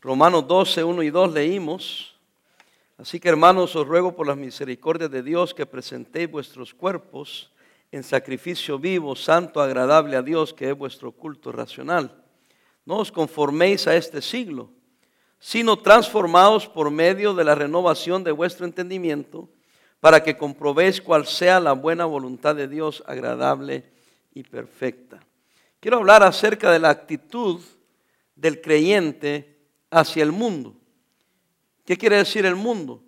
Romanos 12, 1 y 2 leímos. Así que hermanos, os ruego por las misericordias de Dios que presentéis vuestros cuerpos en sacrificio vivo, santo, agradable a Dios, que es vuestro culto racional. No os conforméis a este siglo, sino transformaos por medio de la renovación de vuestro entendimiento, para que comprobéis cuál sea la buena voluntad de Dios, agradable y perfecta. Quiero hablar acerca de la actitud del creyente hacia el mundo. ¿Qué quiere decir el mundo?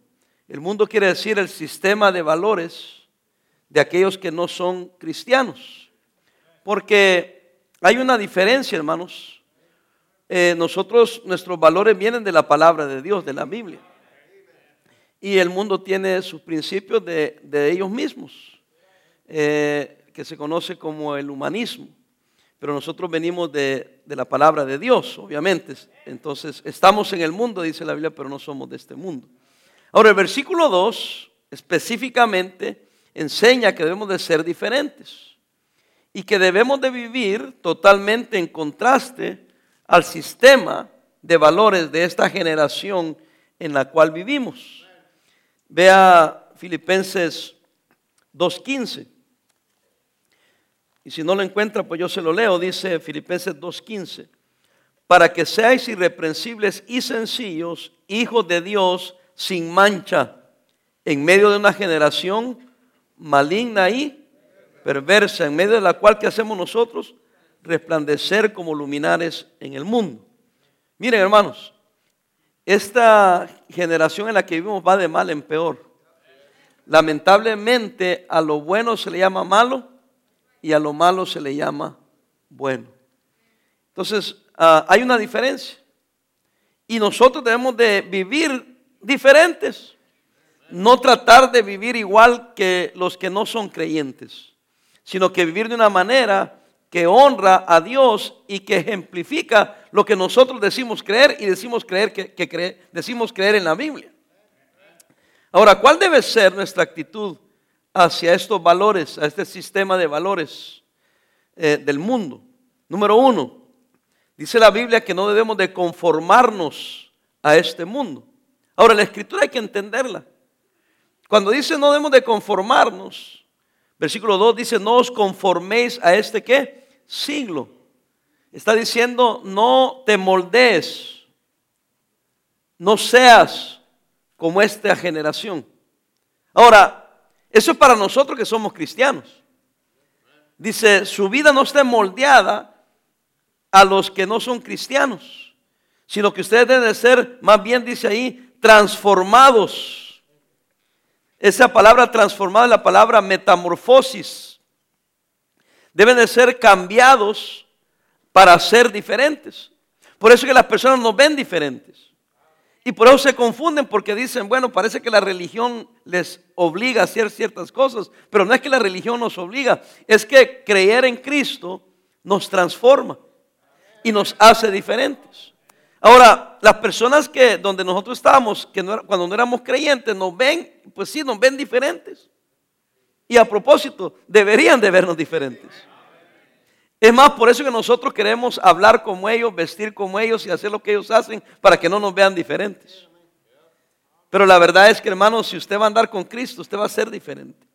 El mundo quiere decir el sistema de valores de aquellos que no son cristianos. Porque hay una diferencia, hermanos. Eh, nosotros, nuestros valores vienen de la palabra de Dios, de la Biblia. Y el mundo tiene sus principios de, ellos mismos, eh, que se conoce como el humanismo pero nosotros venimos de, la palabra de Dios, obviamente. Entonces, estamos en el mundo, dice la Biblia, pero no somos de este mundo. Ahora, el versículo 2 específicamente enseña que debemos de ser diferentes y que debemos de vivir totalmente en contraste al sistema de valores de esta generación en la cual vivimos. Vea Filipenses 2.15. Y si no lo encuentra, pues yo se lo leo. Dice Filipenses 2.15. Para que seáis irreprensibles y sencillos, hijos de Dios, sin mancha, en medio de una generación maligna y perversa, en medio de la cual, ¿qué hacemos nosotros? Resplandecer como luminares en el mundo. Miren, hermanos, esta generación en la que vivimos va de mal en peor. Lamentablemente a lo bueno se le llama malo y a lo malo se le llama bueno. Entonces, ah, hay una diferencia. Y nosotros debemos de vivir diferentes. No tratar de vivir igual que los que no son creyentes, sino que vivir de una manera que honra a Dios y que ejemplifica lo que nosotros decimos creer y decimos creer que, decimos creer en la Biblia. Ahora, ¿cuál debe ser nuestra actitud hacia estos valores, a este sistema de valores eh, del mundo. Número uno, dice la Biblia que no debemos de conformarnos a este mundo. Ahora, la escritura hay que entenderla. Cuando dice no debemos de conformarnos, versículo 2 dice, no os conforméis a este qué? Siglo. Está diciendo, no te moldees, no seas como esta generación. Ahora, eso es para nosotros que somos cristianos. Dice, su vida no está moldeada a los que no son cristianos, sino que ustedes deben ser, más bien dice ahí, transformados. Esa palabra transformada es la palabra metamorfosis. Deben de ser cambiados para ser diferentes. Por eso que las personas nos ven diferentes. Y por eso se confunden porque dicen, bueno, parece que la religión les obliga a hacer ciertas cosas, pero no es que la religión nos obliga, es que creer en Cristo nos transforma y nos hace diferentes. Ahora, las personas que donde nosotros estábamos, que cuando no éramos creyentes, nos ven, pues sí, nos ven diferentes. Y a propósito, deberían de vernos diferentes. Es más, por eso que nosotros queremos hablar como ellos, vestir como ellos y hacer lo que ellos hacen para que no nos vean diferentes. Pero la verdad es que, hermano, si usted va a andar con Cristo, usted va a ser diferente.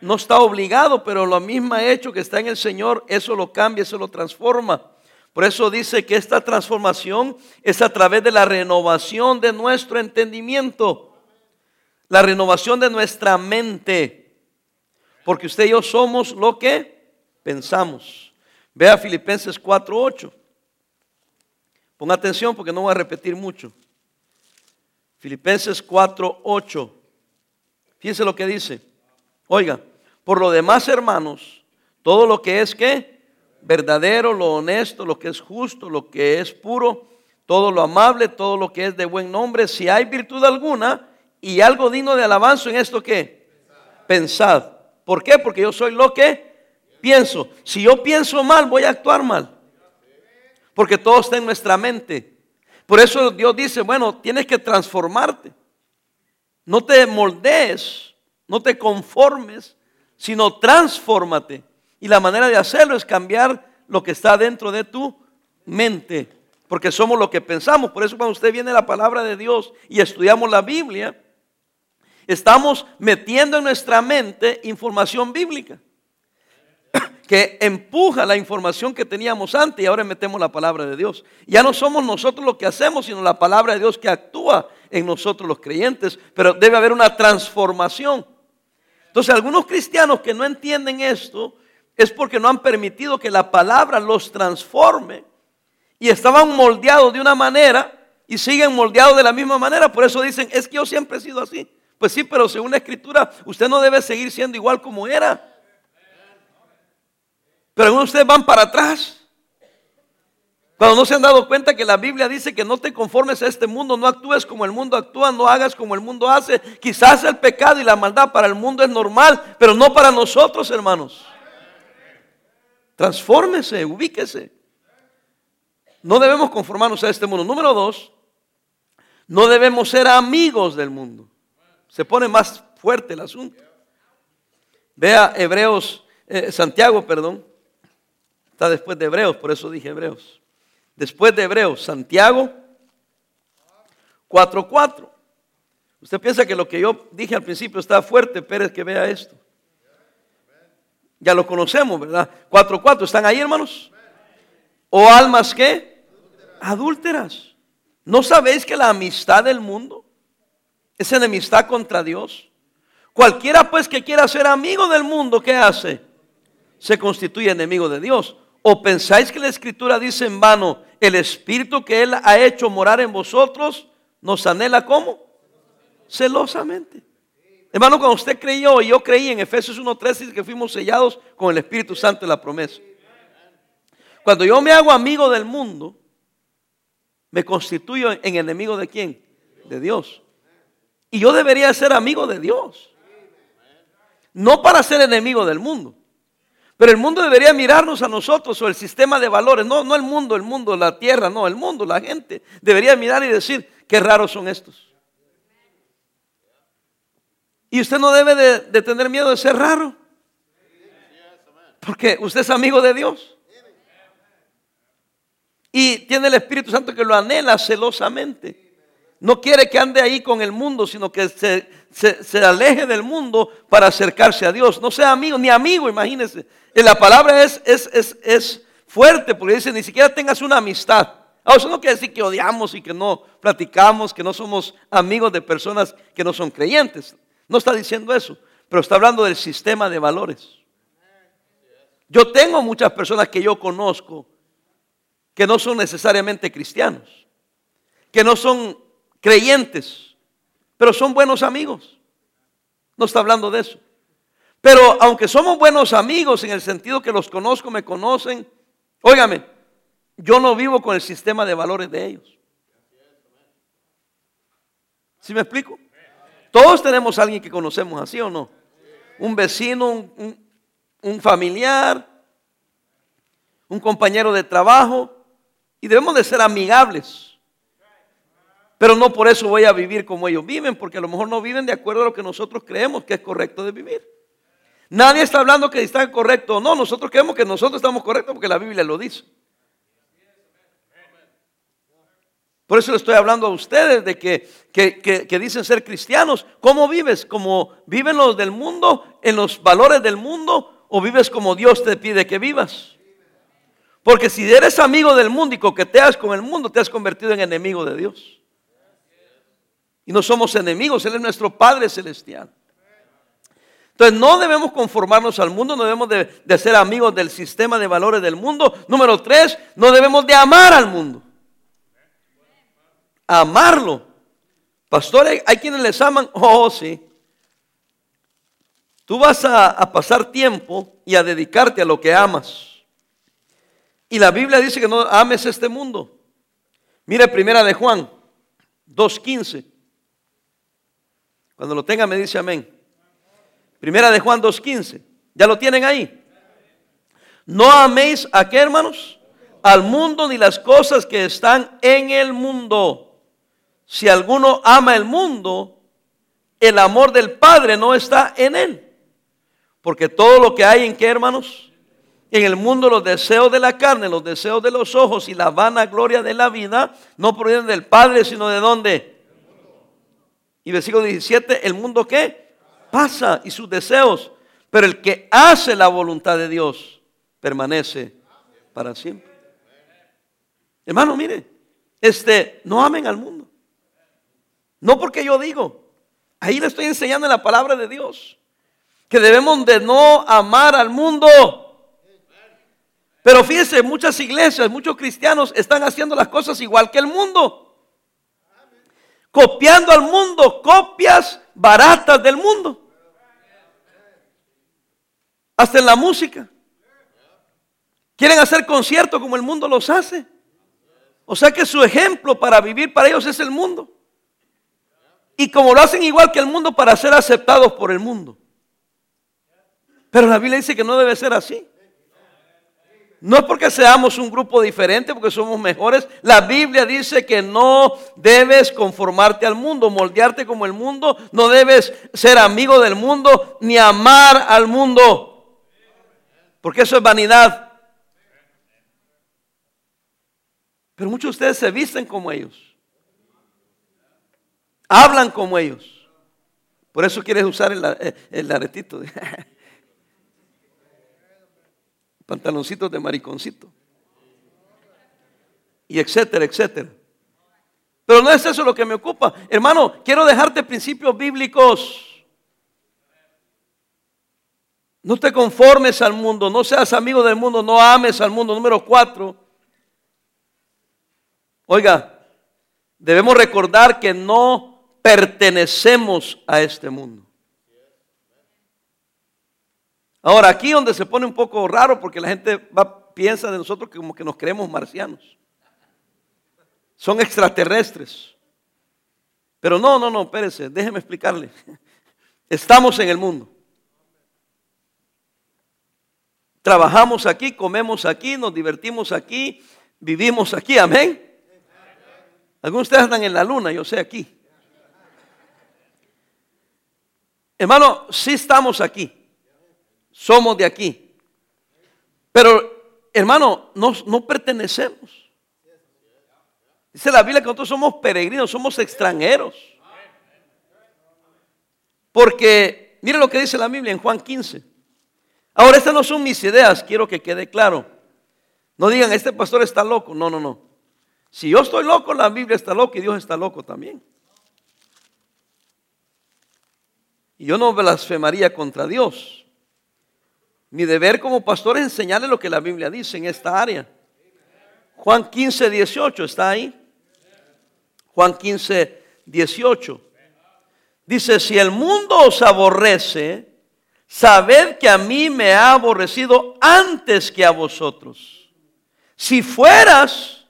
No está obligado, pero lo mismo hecho que está en el Señor, eso lo cambia, eso lo transforma. Por eso dice que esta transformación es a través de la renovación de nuestro entendimiento, la renovación de nuestra mente. Porque usted y yo somos lo que pensamos. Vea Filipenses 4.8. Ponga atención porque no voy a repetir mucho. Filipenses 4.8. Fíjense lo que dice. Oiga, por lo demás, hermanos, todo lo que es verdadero, lo honesto, lo que es justo, lo que es puro, todo lo amable, todo lo que es de buen nombre, si hay virtud alguna y algo digno de alabanza en esto que pensad. ¿Por qué? Porque yo soy lo que pienso. Si yo pienso mal, voy a actuar mal. Porque todo está en nuestra mente. Por eso Dios dice, bueno, tienes que transformarte. No te moldees, no te conformes, sino transfórmate. Y la manera de hacerlo es cambiar lo que está dentro de tu mente. porque somos lo que pensamos. Por eso cuando usted viene la palabra de Dios y estudiamos la Biblia, estamos metiendo en nuestra mente información bíblica que empuja la información que teníamos antes y ahora metemos la palabra de Dios. Ya no somos nosotros lo que hacemos, sino la palabra de Dios que actúa en nosotros los creyentes, pero debe haber una transformación. Entonces, algunos cristianos que no entienden esto es porque no han permitido que la palabra los transforme y estaban moldeados de una manera y siguen moldeados de la misma manera. Por eso dicen, es que yo siempre he sido así. Pues sí, pero según la escritura, usted no debe seguir siendo igual como era. Pero algunos ustedes van para atrás. Cuando no se han dado cuenta que la Biblia dice que no te conformes a este mundo, no actúes como el mundo actúa, no hagas como el mundo hace. Quizás el pecado y la maldad para el mundo es normal, pero no para nosotros, hermanos. Transfórmese, ubíquese. No debemos conformarnos a este mundo. Número dos, no debemos ser amigos del mundo. Se pone más fuerte el asunto. Vea Hebreos, eh, Santiago, perdón, Está después de Hebreos, por eso dije Hebreos. Después de Hebreos, Santiago 4.4. Usted piensa que lo que yo dije al principio está fuerte, Pérez, que vea esto. Ya lo conocemos, ¿verdad? 4.4. ¿Están ahí, hermanos? ¿O almas qué? Adúlteras. ¿No sabéis que la amistad del mundo es enemistad contra Dios? Cualquiera pues que quiera ser amigo del mundo, ¿qué hace? Se constituye enemigo de Dios. ¿O pensáis que la escritura dice en vano, el espíritu que Él ha hecho morar en vosotros nos anhela como? Celosamente. Hermano, cuando usted creyó y yo creí en Efesios 1.3 dice que fuimos sellados con el Espíritu Santo de la promesa. Cuando yo me hago amigo del mundo, me constituyo en enemigo de quién? De Dios. Y yo debería ser amigo de Dios. No para ser enemigo del mundo. Pero el mundo debería mirarnos a nosotros o el sistema de valores. No, no el mundo, el mundo, la tierra, no, el mundo, la gente. Debería mirar y decir, qué raros son estos. Y usted no debe de, tener miedo de ser raro. Porque usted es amigo de Dios. Y tiene el Espíritu Santo que lo anhela celosamente. No quiere que ande ahí con el mundo, sino que se, se, aleje del mundo para acercarse a Dios. No sea amigo, ni amigo, imagínese. la palabra es, es, es, fuerte porque dice, ni siquiera tengas una amistad. Ah, eso no quiere decir que odiamos y que no platicamos, que no somos amigos de personas que no son creyentes. No está diciendo eso, pero está hablando del sistema de valores. Yo tengo muchas personas que yo conozco que no son necesariamente cristianos, que no son creyentes, pero son buenos amigos. No está hablando de eso. Pero aunque somos buenos amigos en el sentido que los conozco, me conocen, óigame, yo no vivo con el sistema de valores de ellos. ¿Sí me explico? Todos tenemos a alguien que conocemos así o no. Un vecino, un, un familiar, un compañero de trabajo. Y debemos de ser amigables. Pero no por eso voy a vivir como ellos viven, porque a lo mejor no viven de acuerdo a lo que nosotros creemos que es correcto de vivir. Nadie está hablando que está correcto o no, nosotros creemos que nosotros estamos correctos porque la Biblia lo dice. Por eso le estoy hablando a ustedes de que, que, dicen ser cristianos. ¿Cómo vives? ¿Como viven los del mundo, en los valores del mundo, o vives como Dios te pide que vivas? Porque si eres amigo del mundo y coqueteas con el mundo, te has convertido en enemigo de Dios. Y no somos enemigos, Él es nuestro Padre Celestial. Entonces no debemos conformarnos al mundo, no debemos de, ser amigos del sistema de valores del mundo. Número tres, no debemos de amar al mundo. Amarlo. Pastor, hay quienes les aman. Oh, sí. Tú vas a, a, pasar tiempo y a dedicarte a lo que amas. Y la Biblia dice que no ames este mundo. Mire primera de Juan 2.15. Cuando lo tenga me dice amén. Primera de Juan 2.15. ¿Ya lo tienen ahí? No améis a qué hermanos? Al mundo ni las cosas que están en el mundo. Si alguno ama el mundo, el amor del Padre no está en él. Porque todo lo que hay en qué hermanos? En el mundo los deseos de la carne, los deseos de los ojos y la vana gloria de la vida no provienen del Padre, sino de dónde. Y versículo 17, el mundo qué? Pasa y sus deseos, pero el que hace la voluntad de Dios permanece para siempre. Hermano, mire, este, no amen al mundo. No porque yo digo, ahí le estoy enseñando en la palabra de Dios que debemos de no amar al mundo. Pero fíjense, muchas iglesias, muchos cristianos están haciendo las cosas igual que el mundo. Copiando al mundo, copias baratas del mundo. Hasta en la música. Quieren hacer conciertos como el mundo los hace. O sea que su ejemplo para vivir para ellos es el mundo. Y como lo hacen igual que el mundo para ser aceptados por el mundo. Pero la Biblia dice que no debe ser así. No es porque seamos un grupo diferente, porque somos mejores. La Biblia dice que no debes conformarte al mundo, moldearte como el mundo. No debes ser amigo del mundo ni amar al mundo. Porque eso es vanidad. Pero muchos de ustedes se visten como ellos. Hablan como ellos. Por eso quieres usar el, el aretito. pantaloncitos de mariconcito. Y etcétera, etcétera. Pero no es eso lo que me ocupa. Hermano, quiero dejarte principios bíblicos. No te conformes al mundo, no seas amigo del mundo, no ames al mundo. Número cuatro. Oiga, debemos recordar que no pertenecemos a este mundo. Ahora, aquí donde se pone un poco raro porque la gente piensa de nosotros como que nos creemos marcianos. Son extraterrestres. Pero no, no, no, espérese, déjeme explicarle. Estamos en el mundo. Trabajamos aquí, comemos aquí, nos divertimos aquí, vivimos aquí, amén. Algunos de ustedes andan en la luna, yo sé aquí. Hermano, sí estamos aquí somos de aquí. Pero, hermano, no, no pertenecemos. Dice la Biblia que nosotros somos peregrinos, somos extranjeros. Porque, mire lo que dice la Biblia en Juan 15. Ahora, estas no son mis ideas, quiero que quede claro. No digan, este pastor está loco. No, no, no. Si yo estoy loco, la Biblia está loca y Dios está loco también. Y yo no blasfemaría contra Dios. Mi deber como pastor es enseñarle lo que la Biblia dice en esta área. Juan 15, 18, ¿está ahí? Juan 15, 18. Dice, si el mundo os aborrece, sabed que a mí me ha aborrecido antes que a vosotros. Si fueras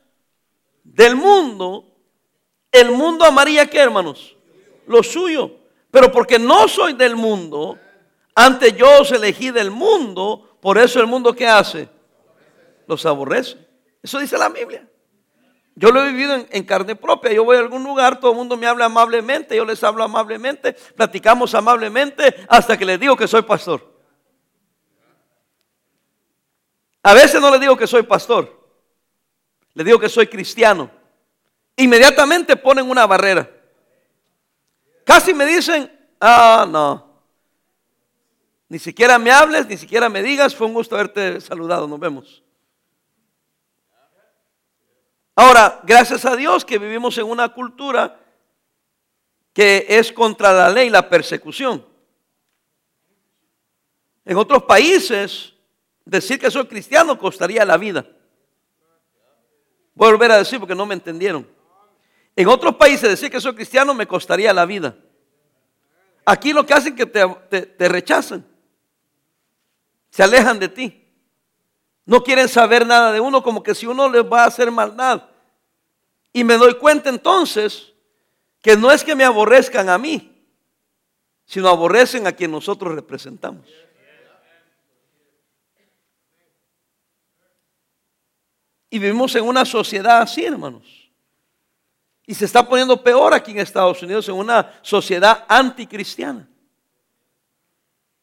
del mundo, el mundo amaría que hermanos, lo suyo. Pero porque no soy del mundo, antes yo os elegí del mundo, por eso el mundo que hace? Los aborrece. Eso dice la Biblia. Yo lo he vivido en, carne propia. Yo voy a algún lugar, todo el mundo me habla amablemente, yo les hablo amablemente, platicamos amablemente hasta que les digo que soy pastor. A veces no les digo que soy pastor, les digo que soy cristiano. Inmediatamente ponen una barrera. Casi me dicen, ah, no, ni siquiera me hables, ni siquiera me digas, fue un gusto haberte saludado, nos vemos. Ahora, gracias a Dios que vivimos en una cultura que es contra la ley, la persecución. En otros países, decir que soy cristiano costaría la vida. Voy a volver a decir porque no me entendieron. En otros países decir que soy cristiano me costaría la vida. Aquí lo que hacen es que te, te rechazan se alejan de ti. No quieren saber nada de uno, como que si uno les va a hacer maldad. Y me doy cuenta entonces que no es que me aborrezcan a mí, sino aborrecen a quien nosotros representamos. Y vivimos en una sociedad así, hermanos. Y se está poniendo peor aquí en Estados Unidos, en una sociedad anticristiana.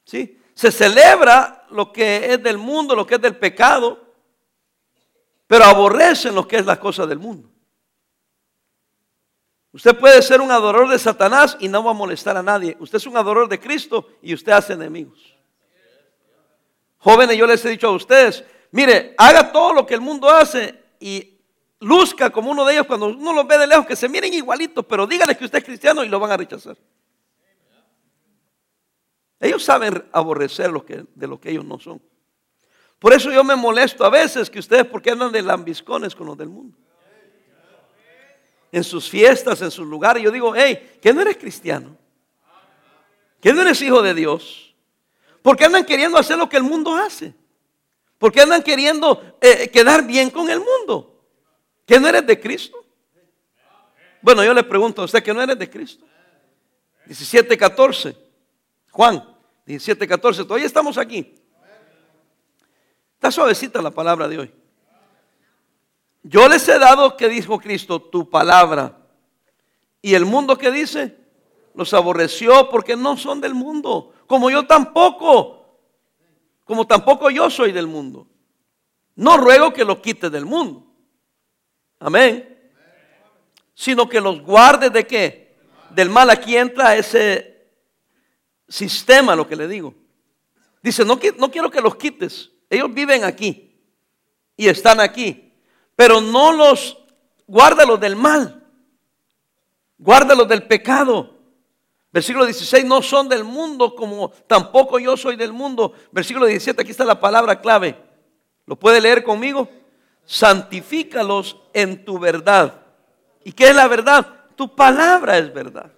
¿Sí? Se celebra lo que es del mundo, lo que es del pecado, pero aborrecen lo que es la cosa del mundo. Usted puede ser un adorador de Satanás y no va a molestar a nadie. Usted es un adorador de Cristo y usted hace enemigos. Jóvenes, yo les he dicho a ustedes, mire, haga todo lo que el mundo hace y luzca como uno de ellos cuando uno los ve de lejos, que se miren igualitos, pero díganle que usted es cristiano y lo van a rechazar. Ellos saben aborrecer lo que, de lo que ellos no son. Por eso yo me molesto a veces que ustedes, porque andan de lambiscones con los del mundo. En sus fiestas, en sus lugares, yo digo, hey, que no eres cristiano, que no eres hijo de Dios, porque andan queriendo hacer lo que el mundo hace, porque andan queriendo eh, quedar bien con el mundo. ¿Que no eres de Cristo? Bueno, yo le pregunto a usted que no eres de Cristo. 17, 14. Juan, 17, 14. Todavía estamos aquí. Está suavecita la palabra de hoy. Yo les he dado, que dijo Cristo, tu palabra. Y el mundo que dice, los aborreció porque no son del mundo. Como yo tampoco. Como tampoco yo soy del mundo. No ruego que lo quite del mundo Amén. Sino que los guarde de qué? Del mal. Aquí entra ese sistema, lo que le digo. Dice, no, no quiero que los quites. Ellos viven aquí y están aquí. Pero no los, guárdalos del mal. Guárdalos del pecado. Versículo 16, no son del mundo como tampoco yo soy del mundo. Versículo 17, aquí está la palabra clave. ¿Lo puede leer conmigo? santifícalos en tu verdad. ¿Y qué es la verdad? Tu palabra es verdad.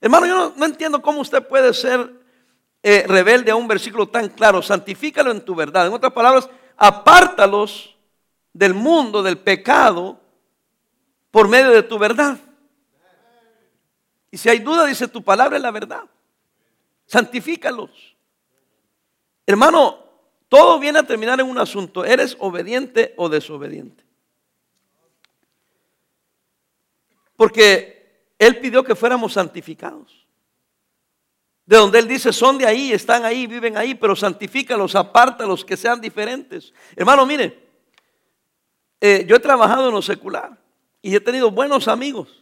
Hermano, yo no, entiendo cómo usted puede ser eh, rebelde a un versículo tan claro. Santifícalo en tu verdad. En otras palabras, apártalos del mundo, del pecado, por medio de tu verdad. Y si hay duda, dice tu palabra es la verdad. Santifícalos. Hermano, todo viene a terminar en un asunto. ¿Eres obediente o desobediente? Porque Él pidió que fuéramos santificados. De donde Él dice, son de ahí, están ahí, viven ahí, pero santifícalos, apártalos, que sean diferentes. Hermano, mire, eh, yo he trabajado en lo secular y he tenido buenos amigos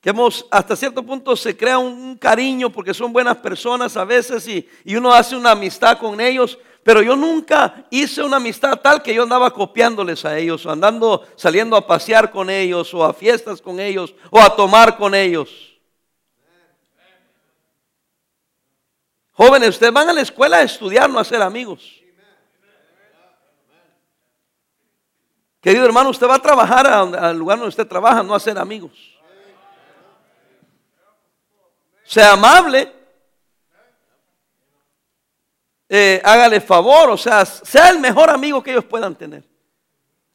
que hemos, hasta cierto punto se crea un cariño porque son buenas personas a veces y, y uno hace una amistad con ellos, pero yo nunca hice una amistad tal que yo andaba copiándoles a ellos, o andando, saliendo a pasear con ellos, o a fiestas con ellos, o a tomar con ellos. Jóvenes, ustedes van a la escuela a estudiar, no a ser amigos. Querido hermano, usted va a trabajar al lugar donde usted trabaja, no a ser amigos. Sea amable, eh, hágale favor, o sea, sea el mejor amigo que ellos puedan tener,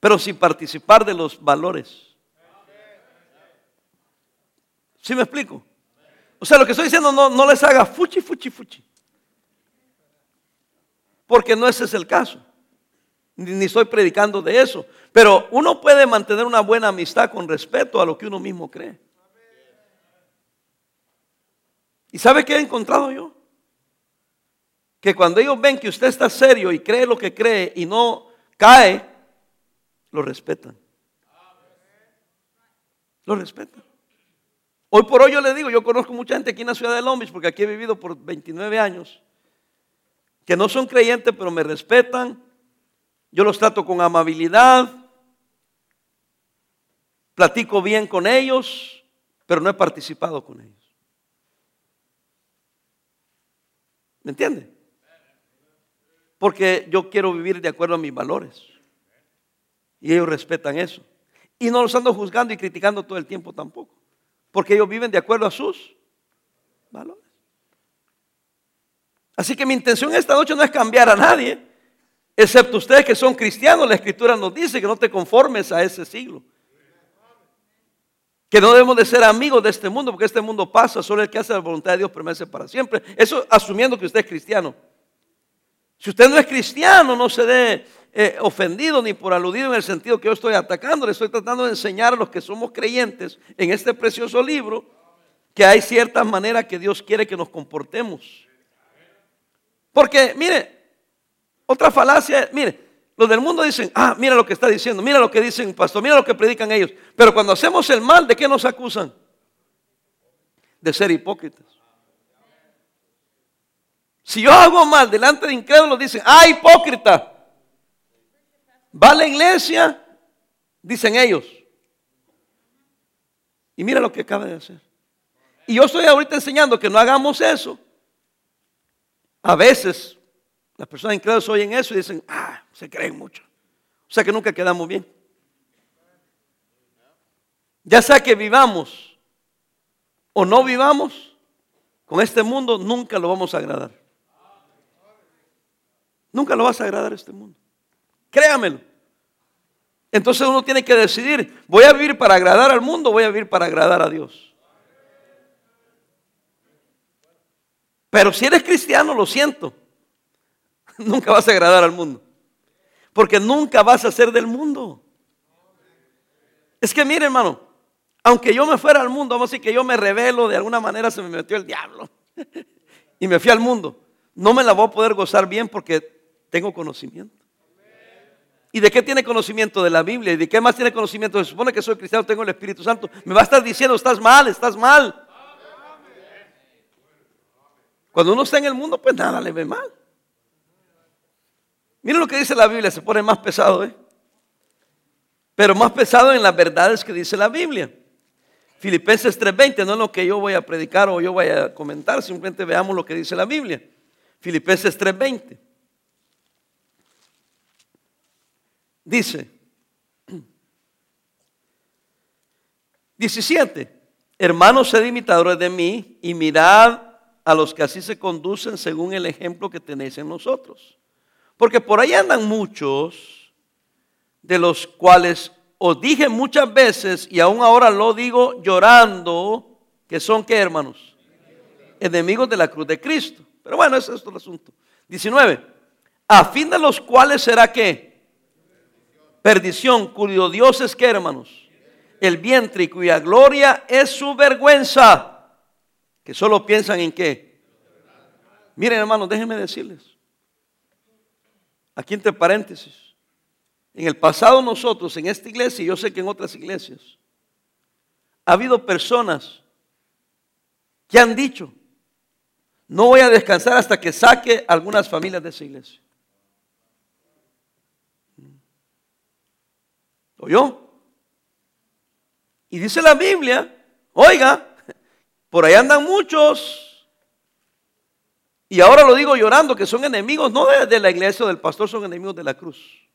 pero sin participar de los valores. ¿Sí me explico? O sea, lo que estoy diciendo no, no les haga fuchi, fuchi, fuchi. Porque no ese es el caso. Ni, ni estoy predicando de eso. Pero uno puede mantener una buena amistad con respeto a lo que uno mismo cree. ¿Y sabe qué he encontrado yo? Que cuando ellos ven que usted está serio y cree lo que cree y no cae, lo respetan. Lo respetan. Hoy por hoy yo le digo, yo conozco mucha gente aquí en la ciudad de Lombis, porque aquí he vivido por 29 años, que no son creyentes, pero me respetan. Yo los trato con amabilidad, platico bien con ellos, pero no he participado con ellos. ¿Me entiende? Porque yo quiero vivir de acuerdo a mis valores. Y ellos respetan eso. Y no los ando juzgando y criticando todo el tiempo tampoco, porque ellos viven de acuerdo a sus valores. Así que mi intención esta noche no es cambiar a nadie, excepto ustedes que son cristianos. La escritura nos dice que no te conformes a ese siglo. Que no debemos de ser amigos de este mundo, porque este mundo pasa, solo el que hace la voluntad de Dios permanece para siempre. Eso asumiendo que usted es cristiano. Si usted no es cristiano, no se dé eh, ofendido ni por aludido en el sentido que yo estoy atacando. Le estoy tratando de enseñar a los que somos creyentes en este precioso libro que hay ciertas maneras que Dios quiere que nos comportemos. Porque, mire, otra falacia, mire, los del mundo dicen, ah, mira lo que está diciendo, mira lo que dicen, pastor, mira lo que predican ellos. Pero cuando hacemos el mal, ¿de qué nos acusan? De ser hipócritas. Si yo hago mal delante de incrédulos, dicen, ah, hipócrita. Va a la iglesia, dicen ellos. Y mira lo que acaba de hacer. Y yo estoy ahorita enseñando que no hagamos eso. A veces las personas incrédulas oyen eso y dicen, ah, se creen mucho. O sea que nunca quedamos bien. Ya sea que vivamos o no vivamos, con este mundo nunca lo vamos a agradar. Nunca lo vas a agradar a este mundo. Créamelo. Entonces uno tiene que decidir, voy a vivir para agradar al mundo, voy a vivir para agradar a Dios. Pero si eres cristiano, lo siento, nunca vas a agradar al mundo. Porque nunca vas a ser del mundo. Es que mire, hermano, aunque yo me fuera al mundo, vamos a decir que yo me revelo, de alguna manera se me metió el diablo. y me fui al mundo. No me la voy a poder gozar bien porque tengo conocimiento. ¿Y de qué tiene conocimiento? De la Biblia. ¿Y de qué más tiene conocimiento? Se supone que soy cristiano, tengo el Espíritu Santo. Me va a estar diciendo, estás mal, estás mal. Cuando uno está en el mundo, pues nada le ve mal. Miren lo que dice la Biblia, se pone más pesado, ¿eh? Pero más pesado en las verdades que dice la Biblia. Filipenses 3:20 no es lo que yo voy a predicar o yo voy a comentar, simplemente veamos lo que dice la Biblia. Filipenses 3:20. Dice 17. Hermanos, sed imitadores de mí y mirad a los que así se conducen según el ejemplo que tenéis en nosotros. Porque por ahí andan muchos de los cuales os dije muchas veces y aún ahora lo digo llorando, que son qué hermanos? Enemigos de la cruz de Cristo. Pero bueno, ese es el asunto. 19. A fin de los cuales será qué? Perdición, cuyo Dios es qué hermanos? El vientre y cuya gloria es su vergüenza. Que solo piensan en qué. Miren hermanos, déjenme decirles Aquí entre paréntesis. En el pasado nosotros, en esta iglesia, y yo sé que en otras iglesias, ha habido personas que han dicho, no voy a descansar hasta que saque algunas familias de esa iglesia. ¿Oyó? Y dice la Biblia, oiga, por ahí andan muchos y ahora lo digo llorando, que son enemigos no de, la iglesia o del pastor, son enemigos de la cruz.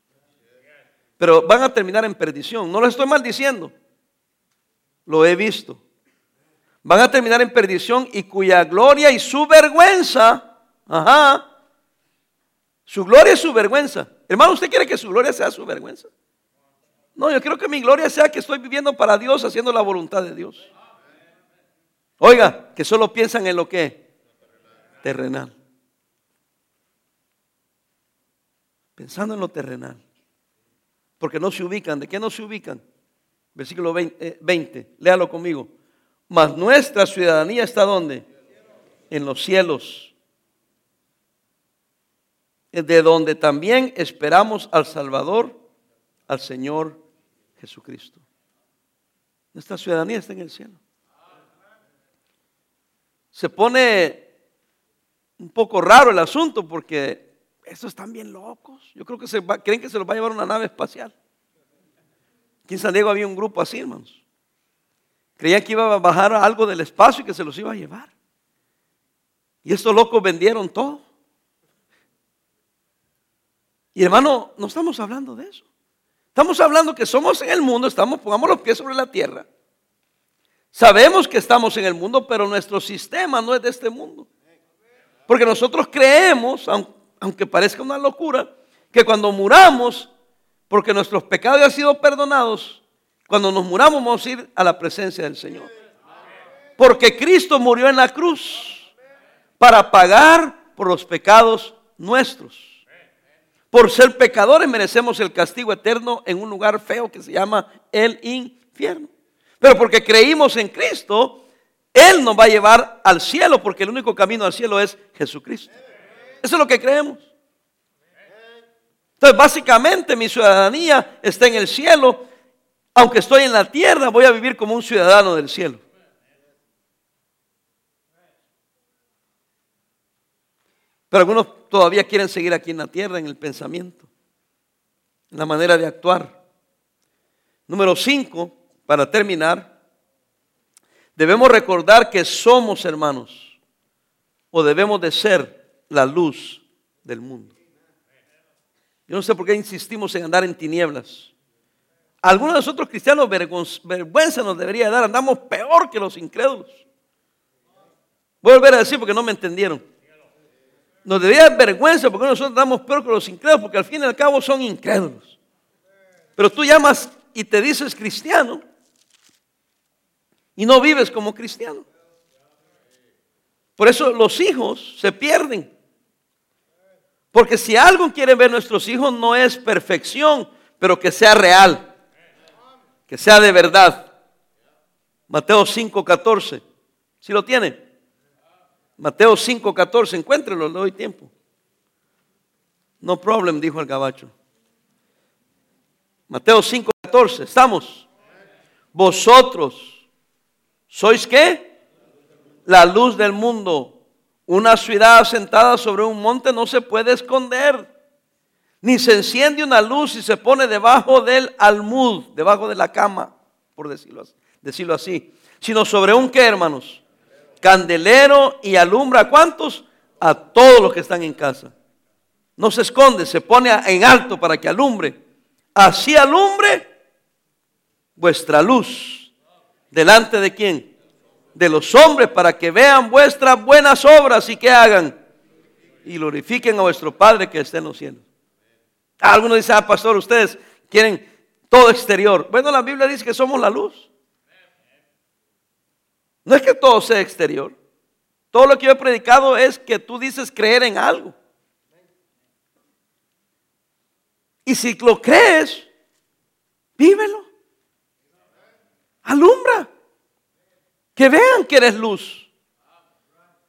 Pero van a terminar en perdición. No lo estoy maldiciendo. Lo he visto. Van a terminar en perdición y cuya gloria y su vergüenza, ajá, su gloria y su vergüenza. Hermano, ¿usted quiere que su gloria sea su vergüenza? No, yo quiero que mi gloria sea que estoy viviendo para Dios, haciendo la voluntad de Dios. Oiga, que solo piensan en lo que terrenal. Pensando en lo terrenal. Porque no se ubican. ¿De qué no se ubican? Versículo 20, 20 eh, léalo conmigo. Mas nuestra ciudadanía está donde? En los cielos. De donde también esperamos al Salvador, al Señor Jesucristo. Nuestra ciudadanía está en el cielo. Se pone un poco raro el asunto porque estos están bien locos. Yo creo que se creen que se los va a llevar una nave espacial. Aquí en San Diego había un grupo así, hermanos. Creían que iba a bajar algo del espacio y que se los iba a llevar. Y estos locos vendieron todo. Y hermano, no estamos hablando de eso. Estamos hablando que somos en el mundo, estamos, pongamos los pies sobre la tierra. Sabemos que estamos en el mundo, pero nuestro sistema no es de este mundo. Porque nosotros creemos, aunque parezca una locura, que cuando muramos, porque nuestros pecados han sido perdonados, cuando nos muramos vamos a ir a la presencia del Señor. Porque Cristo murió en la cruz para pagar por los pecados nuestros. Por ser pecadores merecemos el castigo eterno en un lugar feo que se llama el infierno. Pero porque creímos en Cristo, él nos va a llevar al cielo porque el único camino al cielo es Jesucristo. Eso es lo que creemos. Entonces, básicamente mi ciudadanía está en el cielo. Aunque estoy en la tierra, voy a vivir como un ciudadano del cielo. Pero algunos todavía quieren seguir aquí en la tierra, en el pensamiento, en la manera de actuar. Número cinco, para terminar, debemos recordar que somos hermanos o debemos de ser la luz del mundo. Yo no sé por qué insistimos en andar en tinieblas. algunos de nosotros cristianos vergüenza nos debería dar, andamos peor que los incrédulos. Voy a volver a decir porque no me entendieron. Nos debería dar vergüenza porque nosotros andamos peor que los incrédulos, porque al fin y al cabo son incrédulos. Pero tú llamas y te dices cristiano y no vives como cristiano. Por eso los hijos se pierden. Porque si algo quieren ver nuestros hijos no es perfección, pero que sea real, que sea de verdad. Mateo 5:14. Si lo tiene? Mateo 5:14, encuéntrelo, le doy tiempo. No problem, dijo el gabacho. Mateo 5:14, ¿estamos? Vosotros sois qué? La luz del mundo. Una ciudad asentada sobre un monte no se puede esconder. Ni se enciende una luz y se pone debajo del almud, debajo de la cama, por decirlo decirlo así. Sino sobre un qué, hermanos? Candelero y alumbra a cuántos? A todos los que están en casa. No se esconde, se pone en alto para que alumbre. Así alumbre vuestra luz. ¿Delante de quién? de los hombres para que vean vuestras buenas obras y que hagan y glorifiquen a vuestro Padre que está en los cielos. Algunos dicen, ah, pastor, ustedes quieren todo exterior. Bueno, la Biblia dice que somos la luz. No es que todo sea exterior. Todo lo que yo he predicado es que tú dices creer en algo. Y si lo crees, vívelo. Alumbra. Que vean que eres luz.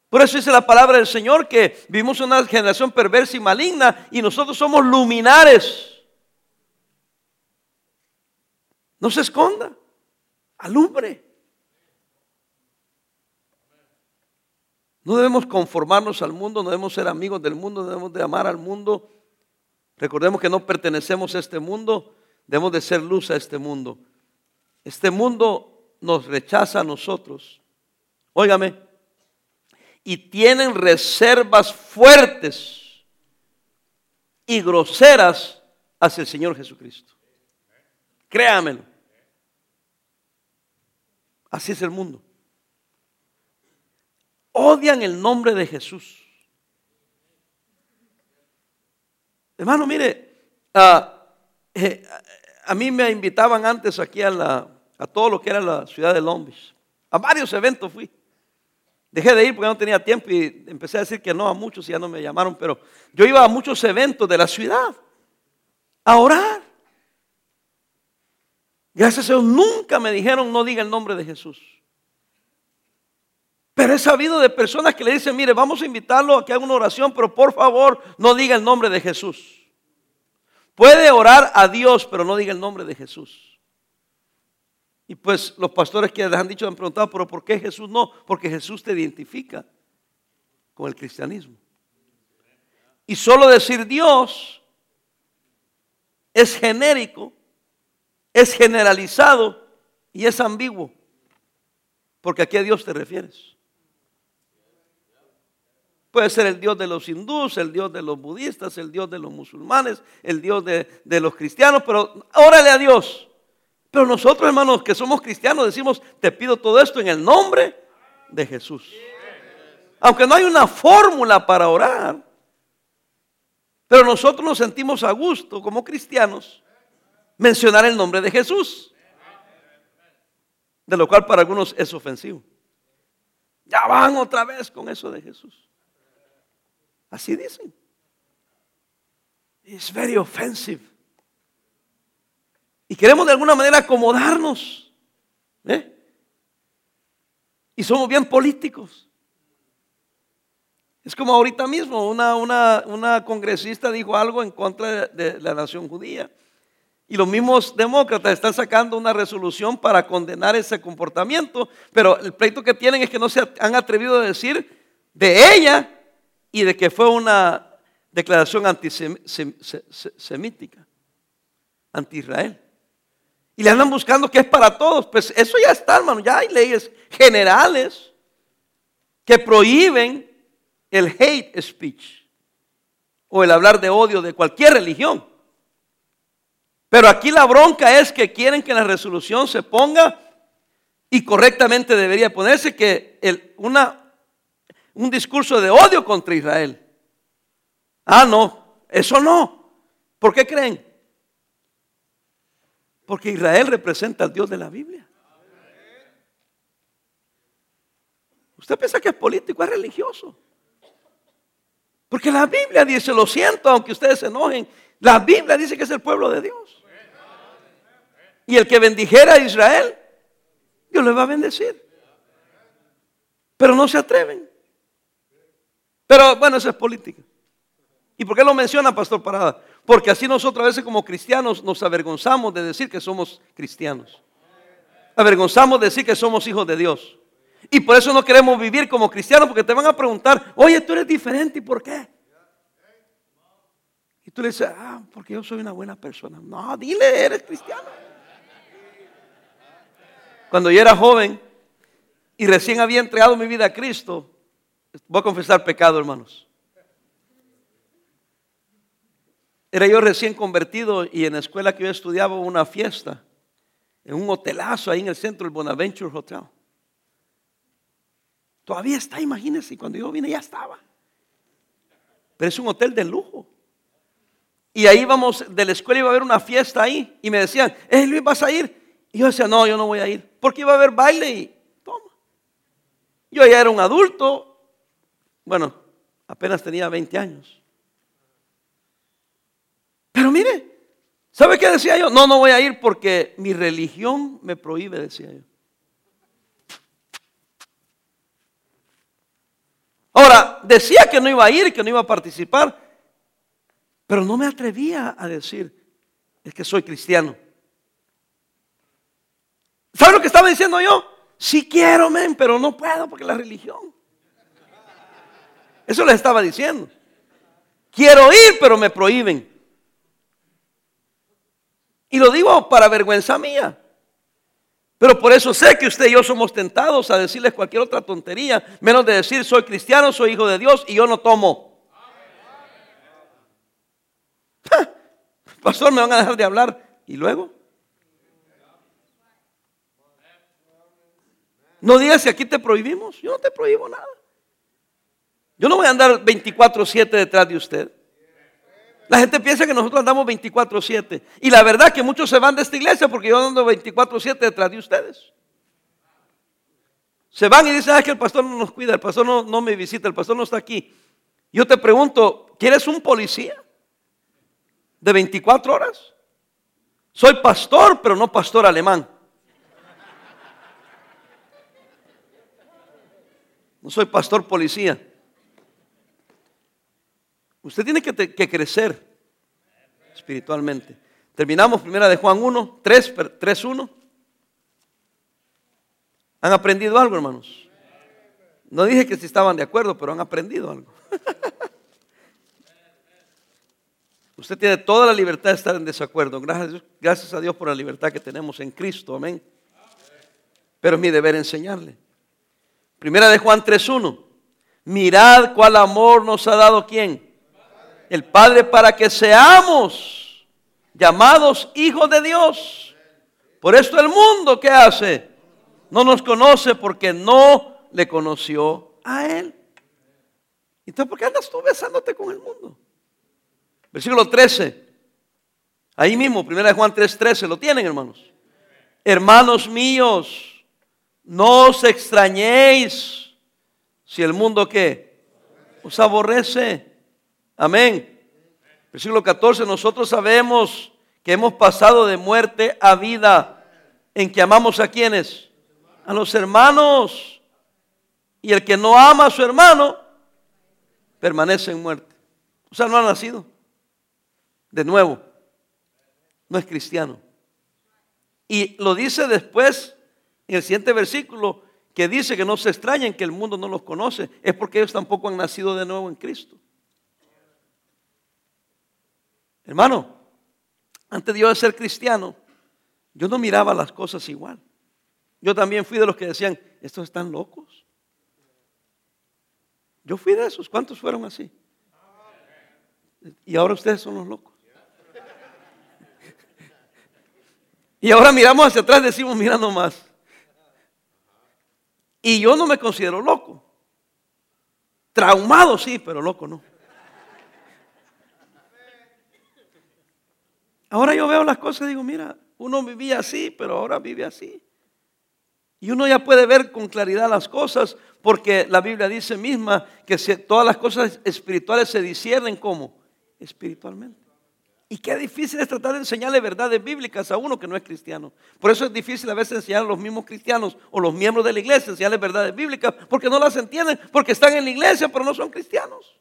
Por eso dice la palabra del Señor que vivimos una generación perversa y maligna y nosotros somos luminares. No se esconda, alumbre. No debemos conformarnos al mundo, no debemos ser amigos del mundo, debemos de amar al mundo. Recordemos que no pertenecemos a este mundo, debemos de ser luz a este mundo. Este mundo nos rechaza a nosotros. Óigame, y tienen reservas fuertes y groseras hacia el Señor Jesucristo. Créamelo. Así es el mundo. Odian el nombre de Jesús. Hermano, mire, ah, eh, a mí me invitaban antes aquí a todo lo que era la ciudad de Long A varios eventos fui. Dejé de ir porque no tenía tiempo y empecé a decir que no a muchos y ya no me llamaron, pero yo iba a muchos eventos de la ciudad a orar. Gracias a Dios nunca me dijeron no diga el nombre de Jesús. Pero he sabido de personas que le dicen, mire, vamos a invitarlo a que haga una oración, pero por favor no diga el nombre de Jesús. Puede orar a Dios, pero no diga el nombre de Jesús. Y pues los pastores que les han dicho han preguntado, pero ¿por qué Jesús no? Porque Jesús te identifica con el cristianismo. Y solo decir Dios es genérico, es generalizado y es ambiguo. Porque aquí a Dios te refieres. Puede ser el Dios de los hindúes, el Dios de los budistas, el Dios de los musulmanes, el Dios de, de los cristianos, pero órale a Dios. Pero nosotros, hermanos, que somos cristianos, decimos, te pido todo esto en el nombre de Jesús. Aunque no hay una fórmula para orar, pero nosotros nos sentimos a gusto como cristianos mencionar el nombre de Jesús. De lo cual para algunos es ofensivo. Ya van otra vez con eso de Jesús. Así dicen. It's very offensive. Y queremos de alguna manera acomodarnos. ¿eh? Y somos bien políticos. Es como ahorita mismo, una, una, una congresista dijo algo en contra de, la nación judía. Y los mismos demócratas están sacando una resolución para condenar ese comportamiento, pero el pleito que tienen es que no se han atrevido a decir de ella y de que fue una declaración antisemítica, anti-Israel. Y le andan buscando que es para todos. Pues eso ya está, hermano. Ya hay leyes generales que prohíben el hate speech o el hablar de odio de cualquier religión. Pero aquí la bronca es que quieren que la resolución se ponga y correctamente debería ponerse que una, un discurso de odio contra Israel. Ah, no, eso no. ¿Por qué creen? Porque Israel representa al Dios de la Biblia. Usted piensa que es político, es religioso. Porque la Biblia dice, lo siento, aunque ustedes se enojen, la Biblia dice que es el pueblo de Dios. Y el que bendijera a Israel, Dios le va a bendecir. Pero no se atreven. Pero bueno, eso es política. ¿Y por qué lo menciona Pastor Parada? Porque así nosotros a veces como cristianos nos avergonzamos de decir que somos cristianos. Avergonzamos de decir que somos hijos de Dios. Y por eso no queremos vivir como cristianos, porque te van a preguntar, oye, tú eres diferente, ¿y por qué? Y tú le dices, ah, porque yo soy una buena persona. No, dile, eres cristiano. Cuando yo era joven y recién había entregado mi vida a Cristo, voy a confesar pecado, hermanos. Era yo recién convertido y en la escuela que yo estudiaba una fiesta, en un hotelazo ahí en el centro del Bonaventure Hotel. Todavía está, imagínense, cuando yo vine ya estaba. Pero es un hotel de lujo. Y ahí vamos, de la escuela iba a haber una fiesta ahí. Y me decían, eh, Luis, ¿vas a ir? Y yo decía, no, yo no voy a ir. Porque iba a haber baile y toma. Yo ya era un adulto. Bueno, apenas tenía 20 años. Pero mire, ¿sabe qué decía yo? No, no voy a ir porque mi religión me prohíbe, decía yo. Ahora, decía que no iba a ir, que no iba a participar, pero no me atrevía a decir, es que soy cristiano. ¿Sabe lo que estaba diciendo yo? Sí quiero, men, pero no puedo porque la religión. Eso les estaba diciendo. Quiero ir, pero me prohíben. Y lo digo para vergüenza mía. Pero por eso sé que usted y yo somos tentados a decirles cualquier otra tontería, menos de decir soy cristiano, soy hijo de Dios y yo no tomo. Pastor, me van a dejar de hablar. ¿Y luego? No digas si aquí te prohibimos. Yo no te prohíbo nada. Yo no voy a andar 24-7 detrás de usted. La gente piensa que nosotros andamos 24/7. Y la verdad que muchos se van de esta iglesia porque yo ando 24/7 detrás de ustedes. Se van y dicen, ah, que el pastor no nos cuida, el pastor no, no me visita, el pastor no está aquí. Yo te pregunto, ¿quieres un policía de 24 horas? Soy pastor, pero no pastor alemán. No soy pastor policía. Usted tiene que, crecer espiritualmente. Terminamos primera de Juan 1, 3, 3, 1. ¿Han aprendido algo, hermanos? No dije que si estaban de acuerdo, pero han aprendido algo. Usted tiene toda la libertad de estar en desacuerdo. Gracias, gracias a Dios por la libertad que tenemos en Cristo. Amén. Pero es mi deber enseñarle. Primera de Juan 3.1. Mirad cuál amor nos ha dado quién el Padre para que seamos llamados hijos de Dios. Por esto el mundo, ¿qué hace? No nos conoce porque no le conoció a Él. Entonces, ¿por qué andas tú besándote con el mundo? Versículo 13. Ahí mismo, 1 Juan 3:13, lo tienen, hermanos. Hermanos míos, no os extrañéis si el mundo qué os aborrece. Amén. Versículo 14, nosotros sabemos que hemos pasado de muerte a vida en que amamos a quienes? A los hermanos. Y el que no ama a su hermano permanece en muerte. O sea, no ha nacido. De nuevo, no es cristiano. Y lo dice después, en el siguiente versículo, que dice que no se extrañen que el mundo no los conoce. Es porque ellos tampoco han nacido de nuevo en Cristo. Hermano, antes de yo ser cristiano, yo no miraba las cosas igual. Yo también fui de los que decían, estos están locos. Yo fui de esos. ¿Cuántos fueron así? Y ahora ustedes son los locos. Y ahora miramos hacia atrás y decimos, mira nomás. Y yo no me considero loco. Traumado sí, pero loco no. Ahora yo veo las cosas y digo, mira, uno vivía así, pero ahora vive así. Y uno ya puede ver con claridad las cosas porque la Biblia dice misma que todas las cosas espirituales se disciernen como espiritualmente. Y qué difícil es tratar de enseñarle verdades bíblicas a uno que no es cristiano. Por eso es difícil a veces enseñar a los mismos cristianos o los miembros de la iglesia enseñarles verdades bíblicas porque no las entienden, porque están en la iglesia pero no son cristianos.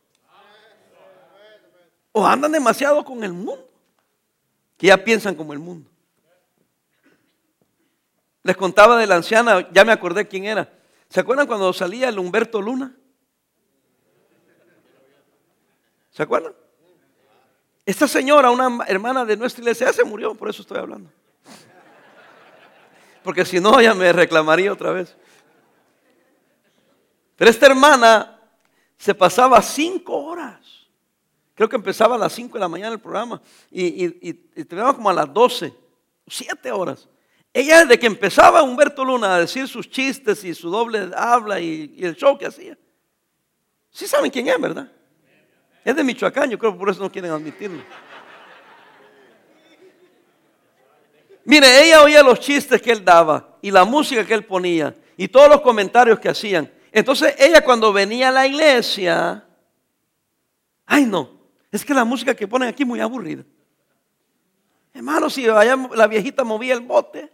O andan demasiado con el mundo, que ya piensan como el mundo. Les contaba de la anciana, ya me acordé quién era. ¿Se acuerdan cuando salía el Humberto Luna? ¿Se acuerdan? Esta señora, una hermana de nuestra iglesia, se murió, por eso estoy hablando. Porque si no, ella me reclamaría otra vez. Pero esta hermana se pasaba cinco horas. Creo que empezaba a las cinco de la mañana el programa y, y, terminaba como a las doce, siete horas. Ella desde que empezaba Humberto Luna a decir sus chistes y su doble habla y, el show que hacía. Sí saben quién es, ¿verdad? Es de Michoacán, yo creo que por eso no quieren admitirlo. Mire, ella oía los chistes que él daba y la música que él ponía y todos los comentarios que hacían. Entonces ella cuando venía a la iglesia, ay no, es que la música que ponen aquí es muy aburrida. Hermano, si la viejita movía el bote,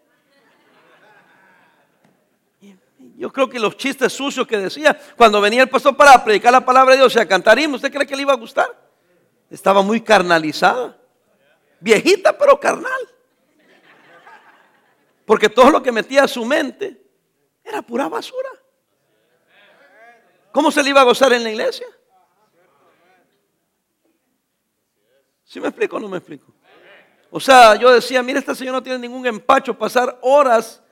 Yo creo que los chistes sucios que decía cuando venía el pastor para predicar la palabra de Dios y a cantar ¿usted cree que le iba a gustar? Estaba muy carnalizada. Viejita, pero carnal. Porque todo lo que metía a su mente era pura basura. ¿Cómo se le iba a gozar en la iglesia? ¿Sí me explico o no me explico? O sea, yo decía, mira, esta señora no tiene ningún empacho pasar horas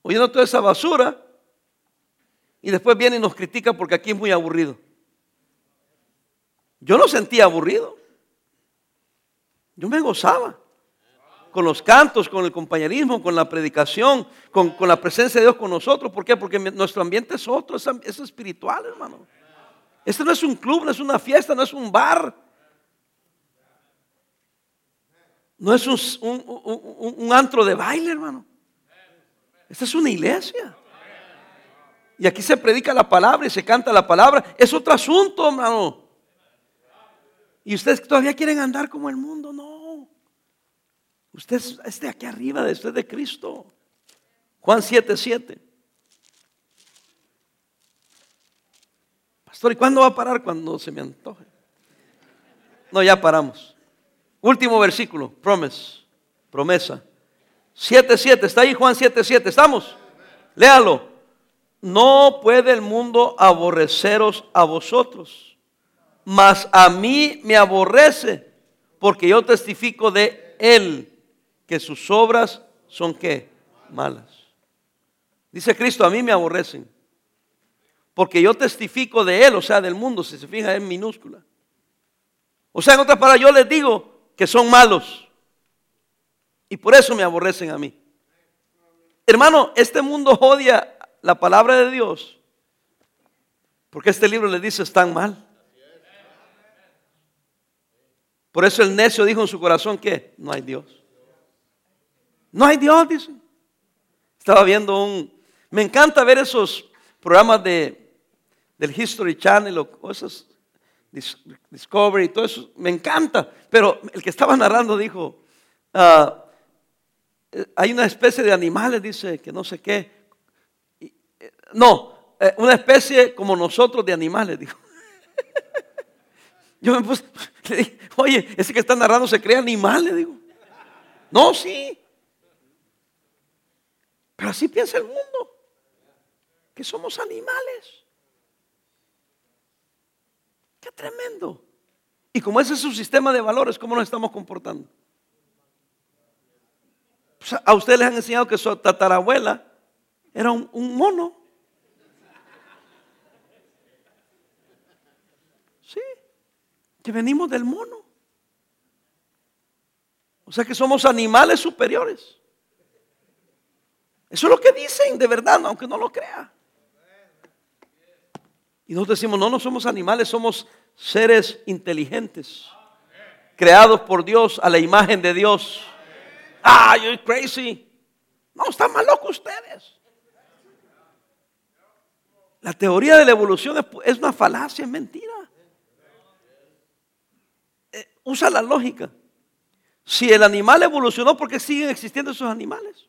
oyendo toda esa basura y después viene y nos critica porque aquí es muy aburrido. Yo no sentía aburrido. Yo me gozaba con los cantos, con el compañerismo, con la predicación, con, la presencia de Dios con nosotros. ¿Por qué? Porque nuestro ambiente es otro, es, espiritual, hermano. Este no es un club, no es una fiesta, no es un bar. No es un antro de baile, hermano. Esta es una iglesia. Y aquí se predica la palabra y se canta la palabra. Es otro asunto, hermano. Y ustedes todavía quieren andar como el mundo. No. Usted es de aquí arriba, de usted de Cristo. Juan 7, 7. Pastor, ¿y cuándo va a parar? Cuando se me antoje. No, ya paramos. Último versículo, promise, promesa. 7.7, está ahí Juan 7.7, ¿estamos? Léalo. No puede el mundo aborreceros a vosotros, mas a mí me aborrece, porque yo testifico de él que sus obras son qué? Malas. Dice Cristo, a mí me aborrecen, porque yo testifico de él, o sea, del mundo, si se fija en minúscula. O sea, en otras palabras, yo les digo que son malos. Y por eso me aborrecen a mí. Hermano, este mundo odia la palabra de Dios. Porque este libro le dice están mal. Por eso el necio dijo en su corazón que no hay Dios. No hay Dios, dice. Estaba viendo un... Me encanta ver esos programas de, del History Channel o esos Discovery y todo eso. Me encanta. Pero el que estaba narrando dijo, ah, eh, hay una especie de animales, dice, que no sé qué. Eh, no, eh, una especie como nosotros de animales, dijo. Yo me puse, le dije, oye, ese que está narrando se cree animal, le digo. No, sí. Pero así piensa el mundo, que somos animales. Tremendo. Y como ese es su sistema de valores, ¿cómo nos estamos comportando? A ustedes les han enseñado que su tatarabuela era un, un mono. Sí, que venimos del mono. O sea que somos animales superiores. Eso es lo que dicen de verdad, aunque no lo crea. Y nosotros decimos, no, no somos animales, somos seres inteligentes, creados por Dios a la imagen de Dios. Ah, you're crazy. No, están más locos ustedes. La teoría de la evolución es, una falacia, es mentira. Eh, usa la lógica. Si el animal evolucionó, ¿por qué siguen existiendo esos animales?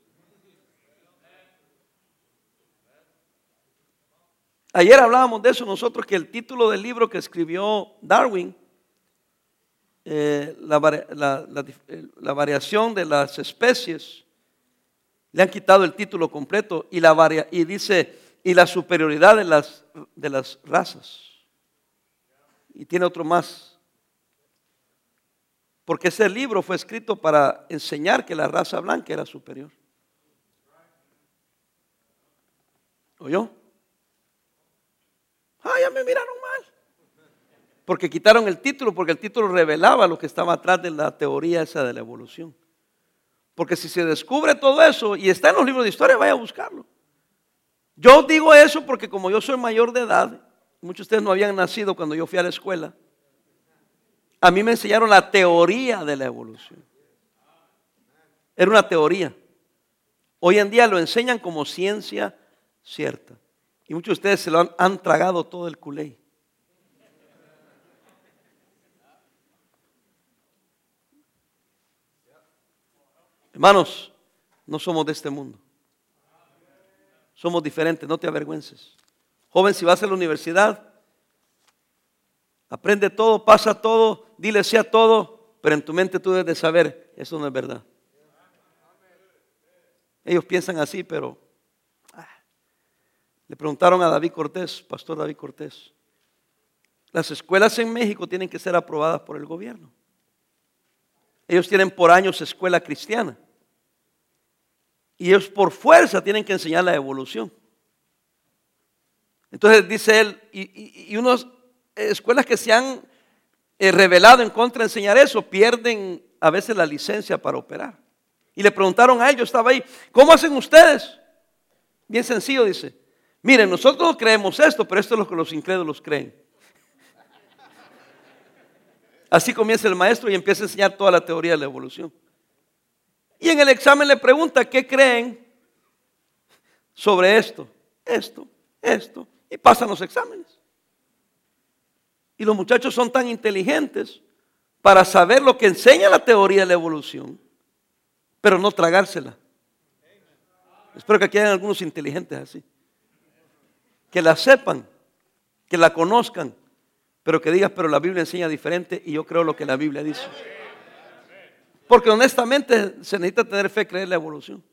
Ayer hablábamos de eso nosotros, que el título del libro que escribió Darwin, eh, la, variación de las especies, le han quitado el título completo y, la y dice, y la superioridad de las, de las razas. Y tiene otro más. Porque ese libro fue escrito para enseñar que la raza blanca era superior. ¿Oyó? Ah, ya me miraron mal. Porque quitaron el título, porque el título revelaba lo que estaba atrás de la teoría esa de la evolución. Porque si se descubre todo eso y está en los libros de historia, vaya a buscarlo. Yo digo eso porque como yo soy mayor de edad, muchos de ustedes no habían nacido cuando yo fui a la escuela, a mí me enseñaron la teoría de la evolución. Era una teoría. Hoy en día lo enseñan como ciencia cierta. Y muchos de ustedes se lo han, tragado todo el culé. Hermanos, no somos de este mundo. Somos diferentes, no te avergüences. Joven, si vas a la universidad, aprende todo, pasa todo, dile sí a todo, pero en tu mente tú debes de saber, eso no es verdad. Ellos piensan así, pero le preguntaron a David Cortés, pastor David Cortés, las escuelas en México tienen que ser aprobadas por el gobierno. Ellos tienen por años escuela cristiana. Y ellos por fuerza tienen que enseñar la evolución. Entonces dice él, y, unas escuelas que se han eh, revelado en contra de enseñar eso, pierden a veces la licencia para operar. Y le preguntaron a ellos, estaba ahí, ¿cómo hacen ustedes? Bien sencillo, dice. Miren, nosotros creemos esto, pero esto es lo que los incrédulos creen. Así comienza el maestro y empieza a enseñar toda la teoría de la evolución. Y en el examen le pregunta, ¿qué creen sobre esto? Esto, esto. Y pasan los exámenes. Y los muchachos son tan inteligentes para saber lo que enseña la teoría de la evolución, pero no tragársela. Espero que aquí hayan algunos inteligentes así que la sepan, que la conozcan, pero que digas, pero la Biblia enseña diferente y yo creo lo que la Biblia dice. Porque honestamente se necesita tener fe, creer la evolución.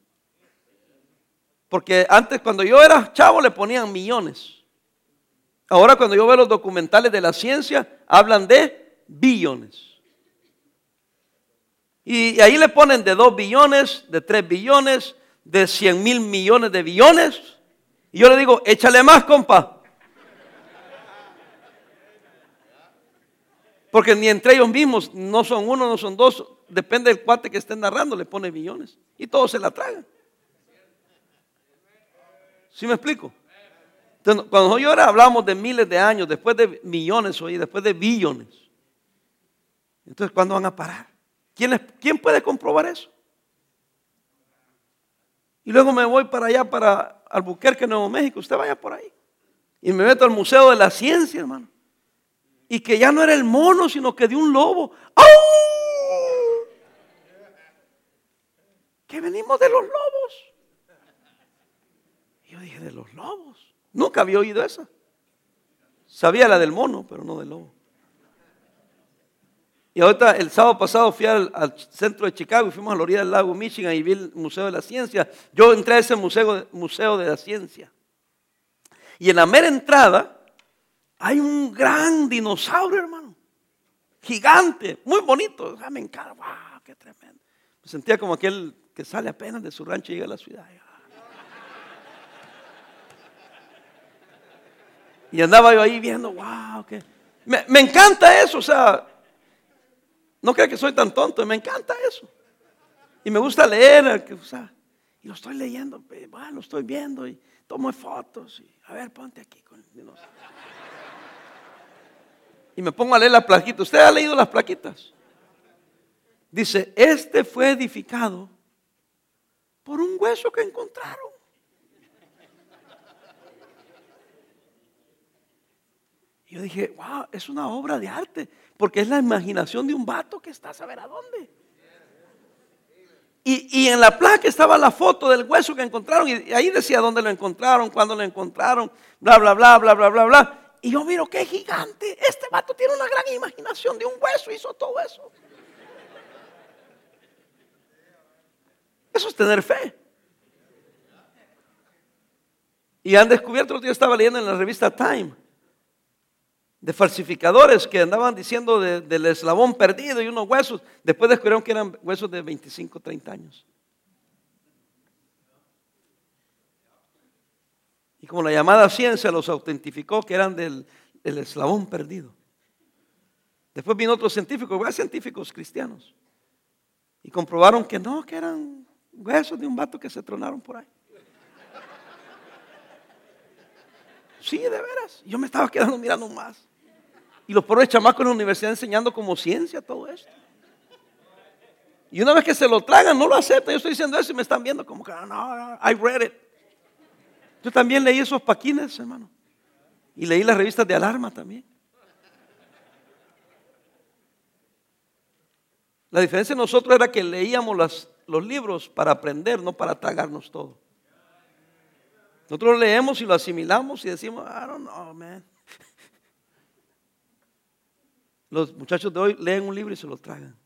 Porque antes cuando yo era chavo le ponían millones. Ahora cuando yo veo los documentales de la ciencia, hablan de billones. Y ahí le ponen de 2 billones, de 3 billones, de 100 mil millones de billones. Y yo le digo, échale más, compa. Porque ni entre ellos mismos, no son uno, no son dos, depende del cuate que estén narrando, le pone millones. Y todos se la tragan. ¿Sí me explico? Cuando yo ahora hablamos de miles de años, después de millones, oye, después de billones. Entonces, ¿cuándo van a parar? ¿Quién, ¿Quién puede comprobar eso? Y luego me voy para allá, para Albuquerque, Nuevo México, usted vaya por ahí. Y me meto al Museo de la Ciencia, hermano. Y que ya no era el mono, sino que de un lobo. ¡Au! Que venimos de los lobos. Y yo dije, de los lobos. Nunca había oído eso. Sabía la del mono, pero no del lobo. Y ahorita, el sábado pasado fui al, centro de Chicago y fuimos a la orilla del lago Michigan y vi el Museo de la Ciencia. Yo entré a ese museo, museo de la Ciencia. Y en la mera entrada hay un gran dinosaurio, hermano. Gigante, muy bonito. me encanta. ¡Wow! ¡Qué tremendo! Me sentía como aquel que sale apenas de su rancho y llega a la ciudad. Y andaba yo ahí viendo, wow, me, me, encanta eso, o sea, no creo que soy tan tonto, me encanta eso. Y me gusta leer, y lo estoy leyendo, bueno, lo estoy viendo y tomo fotos y a ver, ponte aquí con Y me pongo a leer las plaquitas. ¿Usted ha leído las plaquitas? Dice, este fue edificado por un hueso que encontraron. Y yo dije, wow, es una obra de arte, porque es la imaginación de un vato que está a saber a dónde. Y, en la placa estaba la foto del hueso que encontraron, y ahí decía dónde lo encontraron, cuándo lo encontraron, bla, bla, bla, bla, bla, bla, bla. Y yo miro, qué gigante, este vato tiene una gran imaginación de un hueso, hizo todo eso. Eso es tener fe. Y han descubierto, yo estaba leyendo en la revista Time, de falsificadores que andaban diciendo del eslabón perdido y unos huesos. Después descubrieron que eran huesos de 25, 30 años. Y como la llamada ciencia los autentificó que eran del, eslabón perdido. Después vino otro científico, científicos cristianos. Y comprobaron que no, que eran huesos de un vato que se tronaron por ahí. Sí, de veras. Yo me estaba quedando mirando más. Y los pobres chamacos en la universidad enseñando como ciencia todo esto. Y una vez que se lo tragan, no lo aceptan. Yo estoy diciendo eso y me están viendo como que, ah, no, I read it. Yo también leí esos paquines, hermano. Y leí las revistas de alarma también. La diferencia de nosotros era que leíamos los libros para aprender, no para tragarnos todo. Nosotros leemos y lo asimilamos y decimos, I don't know, man. Los muchachos de hoy leen un libro y se lo tragan.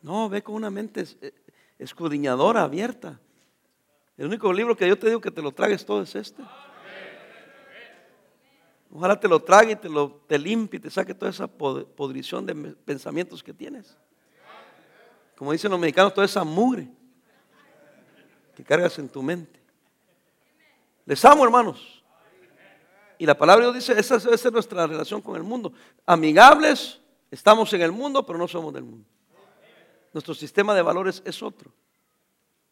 No, ve con una mente eh, escudriñadora, abierta. El único libro que yo te digo que te lo tragues todo es este. Ojalá te lo trague y te lo te limpie y te saque toda esa podrición de pensamientos que tienes. Como dicen los mexicanos, toda esa mugre que cargas en tu mente. Les amo, hermanos. Y la palabra de Dios dice, esa debe ser nuestra relación con el mundo. Amigables, estamos en el mundo, pero no somos del mundo. Nuestro sistema de valores es otro.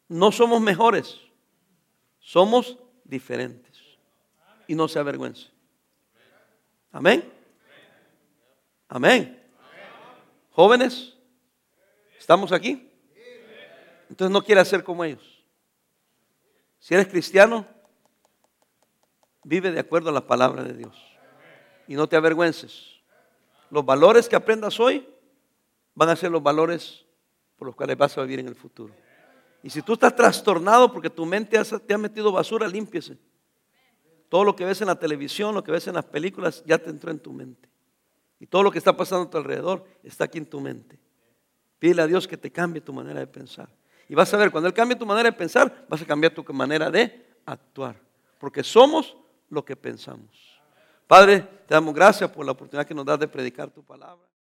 No somos mejores, somos diferentes. Y no se avergüence. Amén. Amén. Jóvenes, ¿estamos aquí? Entonces no quiere ser como ellos. Si eres cristiano, Vive de acuerdo a la palabra de Dios. Y no te avergüences. Los valores que aprendas hoy van a ser los valores por los cuales vas a vivir en el futuro. Y si tú estás trastornado porque tu mente te ha metido basura, límpiese. Todo lo que ves en la televisión, lo que ves en las películas, ya te entró en tu mente. Y todo lo que está pasando a tu alrededor está aquí en tu mente. Pídele a Dios que te cambie tu manera de pensar. Y vas a ver, cuando Él cambie tu manera de pensar, vas a cambiar tu manera de actuar. Porque somos lo que pensamos. Padre, te damos gracias por la oportunidad que nos das de predicar tu palabra.